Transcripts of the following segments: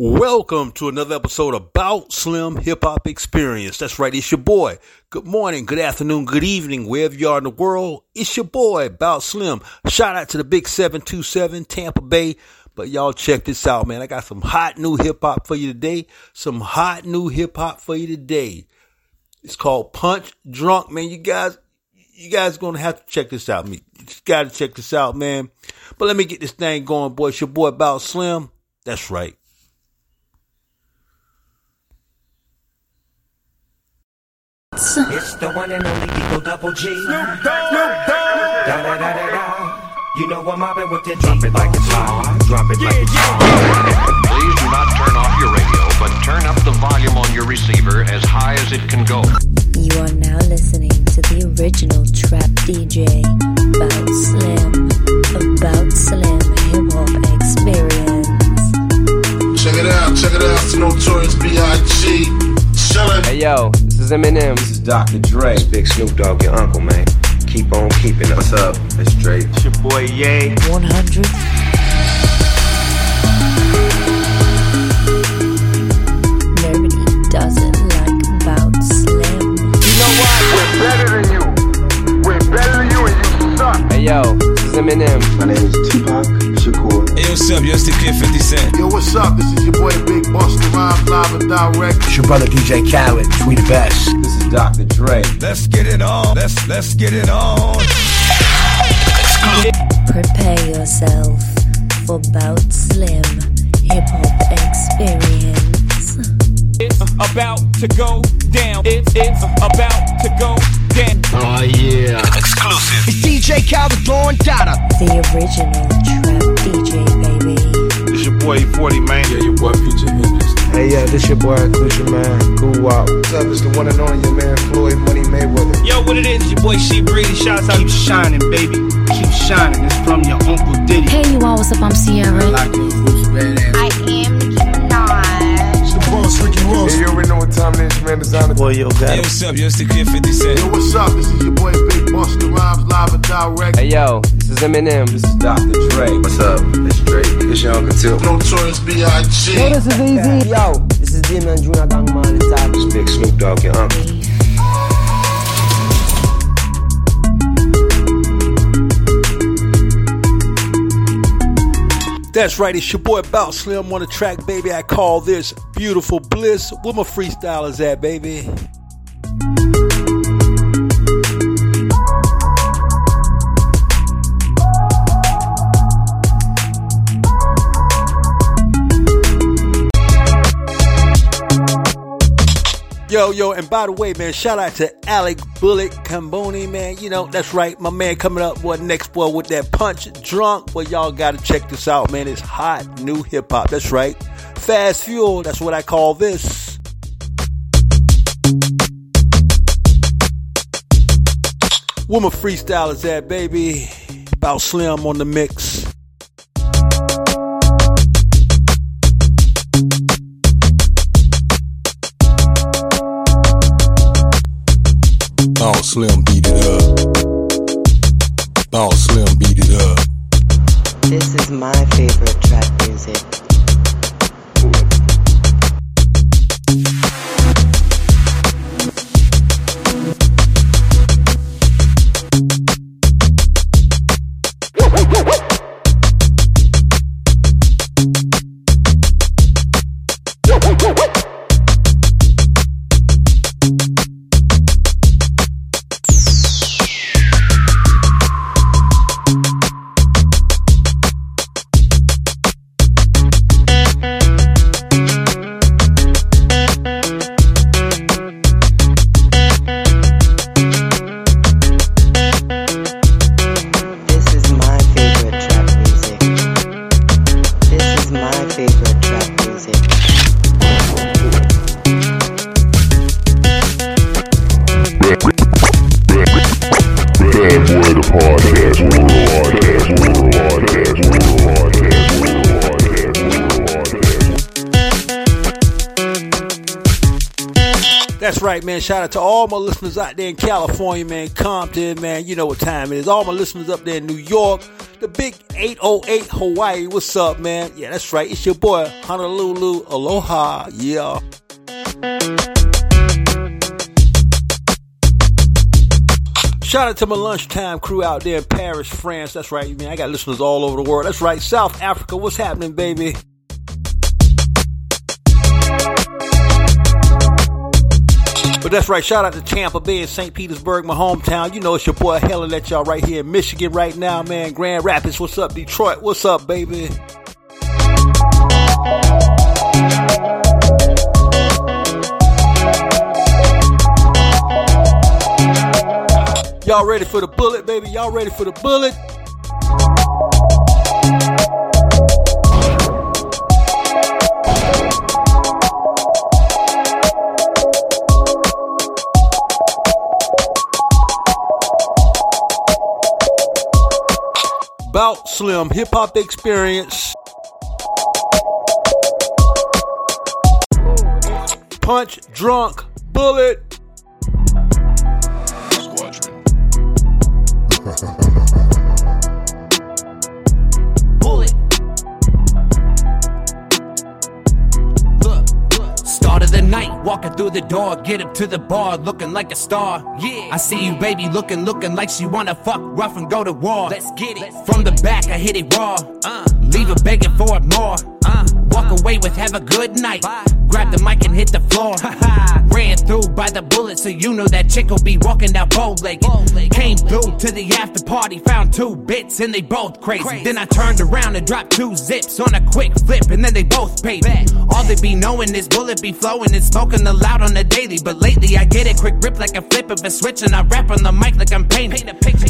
Welcome to another episode About Slim Hip Hop Experience. That's right, it's your boy. Good morning, good afternoon, good evening, wherever you are in the world. It's your boy, About Slim. Shout out to the Big 727, Tampa Bay. But y'all check this out, man. I got some hot new hip hop for you today. Some hot new hip hop for you today. It's called Punch Drunk, man. You guys, you guys gonna have to check this out. Me, you gotta check this out, man. But let me get this thing going, boy. It's your boy, About Slim. That's right. It's the one and only Eagle Double G. Snoop Dogg. Da da da da da. You know I'm mobbing with the drop it like it's hot. Drop it like it's hot. Please do not turn off your radio, but turn up the volume on your receiver as high as it can go. You are now listening to the original trap DJ, About Slim, is Eminem. This is Dr. Dre. It's Big Snoop Dogg, your uncle, man. Keep on keeping up. What's up? It's Dre. It's your boy Ye. 100. Nobody doesn't like About Slim. You know what? We're better than you. We're better than you and you suck. Hey yo, this is Eminem. My name is Tupac Shakur. What's up? Yo, it's the kid 50 Cent. Yo, what's up? This is your boy Big Busta Rhymes live and direct. It's your brother DJ Khaled, we the best. This is Dr. Dre. Let's get it on. Let's let's get it on. Prepare yourself for About Slim Hip Hop Experience. It's about to go down. It's, it's about to go down. Oh yeah. Exclusive. It's DJ Khaled Don Dada. The original trap DJ, baby. It's your boy 40 man. Yeah, your boy Future Hendrix. Hey yo, this your boy Cushion Man. Cool Wop. What's up? It's the one and only your man Floyd Money Mayweather. Yo, what it is? Your boy She Breedy. Shouts out. Keep shining, baby. Keep shining. It's from your Uncle Diddy. Hey, you all, what's up? I'm Ciara. Like the roots badass. I am Nicki Minaj. It's the Ricky Ross. Hey, you already know what time it is, man. Designer. Boy, yo, Hey, what's up? Yo, it's the kid 50 Cent. Yo, what's up? This is your boy Big Busta Rhymes live and direct. Hey yo, this is Eminem. This is Dr. Dre. What's up? It's Dre. It's your Uncle Tip. Notorious B.I.G. Yo, this is easy. Yo, this is Demon Junior Gangman. It's time. It's Big Snoop Dogg, your uncle. That's right, it's your boy Bout Slim on the track, baby. I call this Beautiful Bliss. Where my freestylers at, baby? Yo, yo, and by the way, man, shout out to Alec Bullock Camboni, man. You know, that's right, my man coming up what next boy with that punch drunk. Well, y'all gotta check this out, man. It's hot new hip hop. That's right. Fast fuel, that's what I call this. Where my freestylers at, baby? About Slim on the mix. Slim beat it up. Ball Slim beat it up. This is my favorite trap music. That's right, man. Shout out to all my listeners out there in California, man. Compton, man. You know what time it is. All my listeners up there in New York, The big 808 Hawaii. What's up, man? Yeah, that's right. It's your boy, Honolulu. Aloha. Yeah. Shout out to my lunchtime crew out there in Paris, France. That's right, man. I got listeners all over the world. That's right. South Africa. What's happening, baby? But that's right. Shout out to Tampa Bay and St. Petersburg, my hometown. You know it's your boy Helen that y'all right here in Michigan right now, man. Grand Rapids, what's up? Detroit, what's up, baby? Y'all ready for the bullet, baby? Y'all ready for the bullet? Bout Slim Hip Hop Experience. Punch, drunk. Bullet. Walking through the door, get up to the bar, looking like a star. Yeah, I see you, baby, looking, looking like she wanna fuck rough and go to war. Let's get it. From the back, I hit it raw. Uh, leave her begging for it more. Uh, walk away with have a good night. Grab the mic and hit the floor. By the bullet, so you know that chick will be walking out bow legged. Came through to the after party, found two bits and they both crazy. Then I turned around and dropped two zips on a quick flip, and then they both paid Back. All they be knowing is bullet be flowing and smoking aloud on the daily. But lately I get it quick grip like a flip of a switch, and I rap on the mic like I'm painting.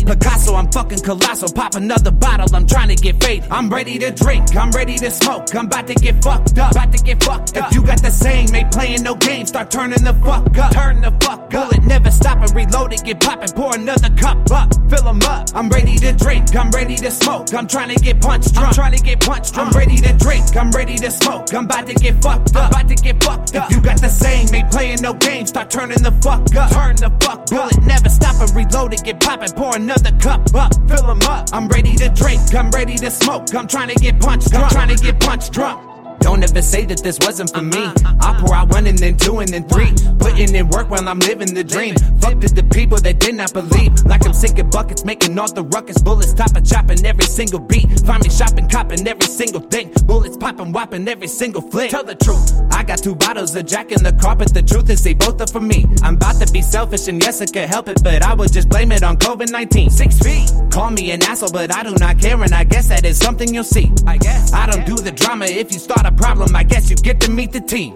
Picasso, I'm fucking colossal. Pop another bottle, I'm trying to get faded. I'm ready to drink, I'm ready to smoke, I'm about to get fucked up. About to get fucked up. If you got the same, ain't playing no games, start turning the fuck up. Turn the fuck up. Bullet never stop and reload it, get poppin', pour another cup up, fill 'em up. I'm ready to drink, I'm ready to smoke, I'm trying to get punched drunk. I'm trying to get punched drunk. I'm ready to drink, I'm ready to smoke, I'm about to get fucked up. About to get fucked up. If you got the same, ain't playing no games, start turning the fuck up. Turn the fuck up. Bullet never stop and reload it, get poppin', pour another cup up, fill 'em up. I'm ready to drink, I'm ready to smoke, I'm trying to get punched drunk. I'm trying to get punched drunk. Don't ever say that this wasn't for me. Uh-huh. I pour out one and then two and then three. Putting in work while I'm living the dream. Fuck to the people that did not believe. Like I'm sinking buckets, making all the ruckus. Bullets topping, chopping every single beat. Find me shopping, copping every single thing. Bullets popping, whopping every single flick. Tell the truth. I got two bottles of Jack in the carpet. The truth is they both are for me. I'm about to be selfish and yes, I could help it. But I would just blame it on COVID 19. Six feet. Call me an asshole, but I do not care. And I guess that is something you'll see. I guess. I don't do the drama. If you start a problem, I guess you get to meet the team.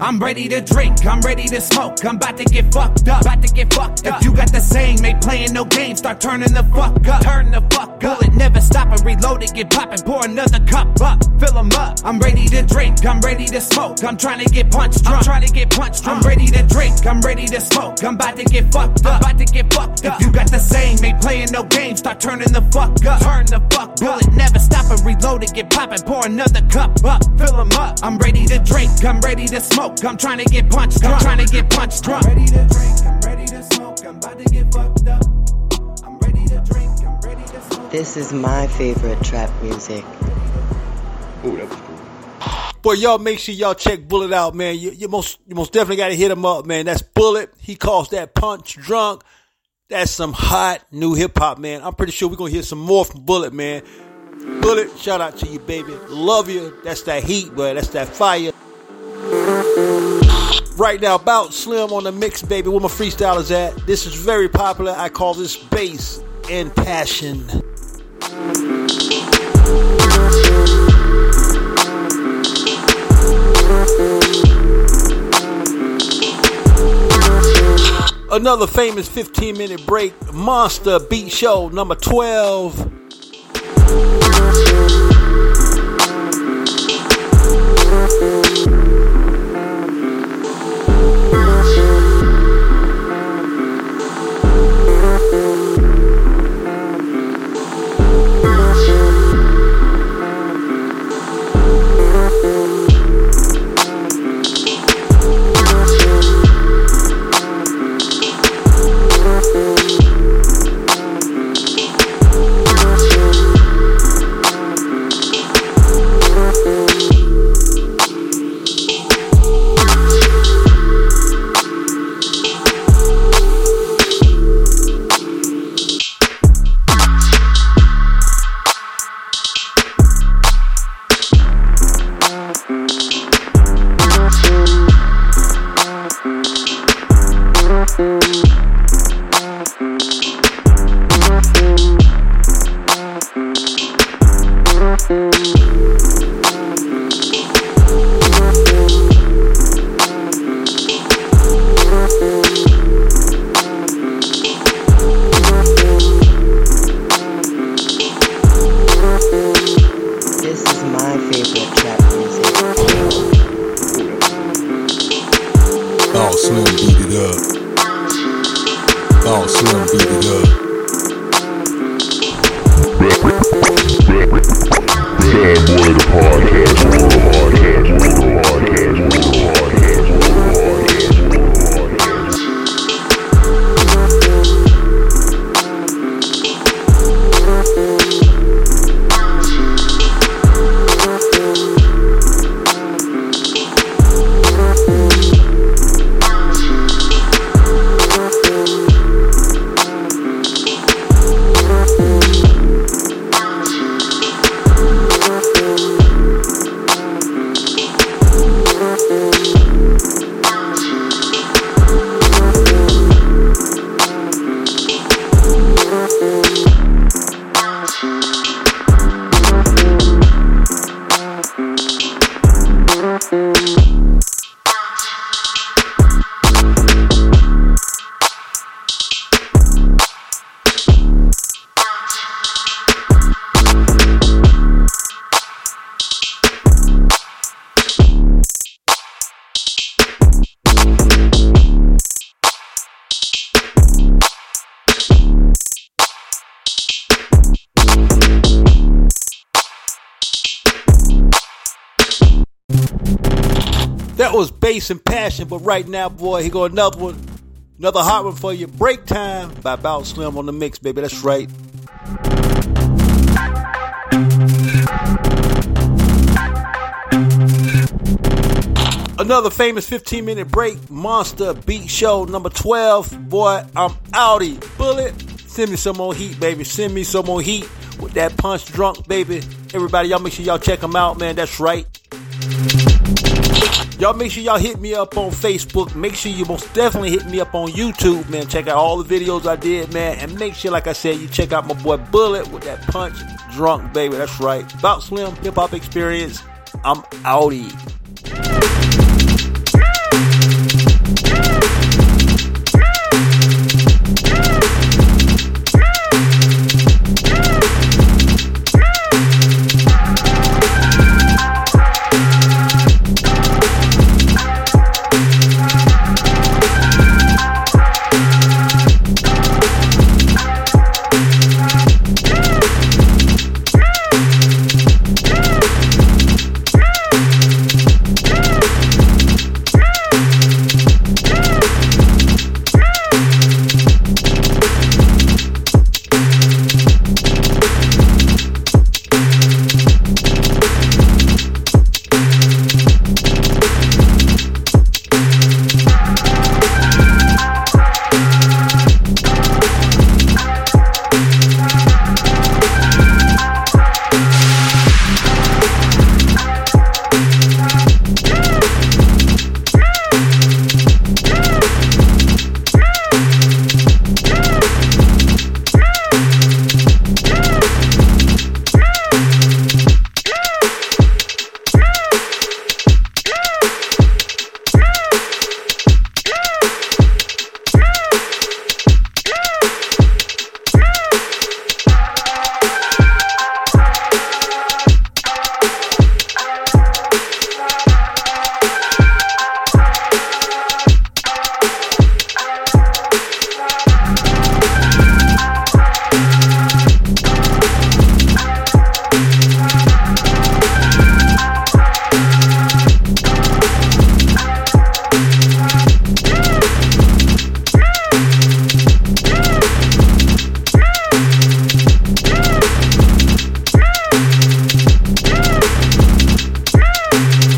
I'm ready to drink, I'm ready to smoke, I'm about to get fucked up, about to get fucked up. If you got the same, ain't playing no games, start turning the fuck up, turn the fuck up. Bullet never stop and reload it, get poppin', pour another cup up, fill 'em up. I'm ready to drink, I'm ready to smoke, I'm trying to get punched drunk, I'm trying to get punched drunk. I'm ready to drink, I'm ready to smoke, I'm about to get fucked up, about to get fucked up. If you got the same, ain't playing no games, start turning the fuck up, turn the fuck up. Bullet never stop and reload it, get poppin', pour another cup up, fill 'em up. I'm ready to drink, I'm ready to smoke, I'm trying to get punched drunk, I'm trying to get punched drunk. I'm ready to drink, I'm ready to smoke, I'm about to get fucked up. I'm ready to drink, I'm ready to smoke. This is my favorite trap music. Ooh, that was cool. Boy, y'all make sure y'all check Bullet out, man. You, you most you most definitely got to hit him up, man. That's Bullet. He calls that punch drunk. That's some hot new hip hop, man. I'm pretty sure we're gonna hear some more from Bullet, man. Bullet, shout out to you, baby. Love you. That's that heat, boy. That's that fire. Right now, about Slim on the mix, baby. Where my freestyle is at. This is very popular. I call this bass and passion. Another famous 15 minute break, Monster Beat Show number 12. Thank you. Thought Slim beat it up. Thought Slim beat it up. Bad boy the podcast world. Was bass and passion, but right now, boy, he got another one. Another hot one for you. Break time by Bout Slim on the mix, baby. That's right. Another famous 15 minute break, Monster Beat Show number 12. Boy, I'm outie. Bullet, send me some more heat, baby. Send me some more heat with that punch drunk, baby. Everybody, y'all make sure y'all check them out, man. That's right. Y'all make sure y'all hit me up on Facebook. Make sure you most definitely hit me up on YouTube, man. Check out all the videos I did, man. And make sure, like I said, you check out my boy Bullet with that punch drunk, baby. That's right. About Slim Hip Hop Experience. I'm outie.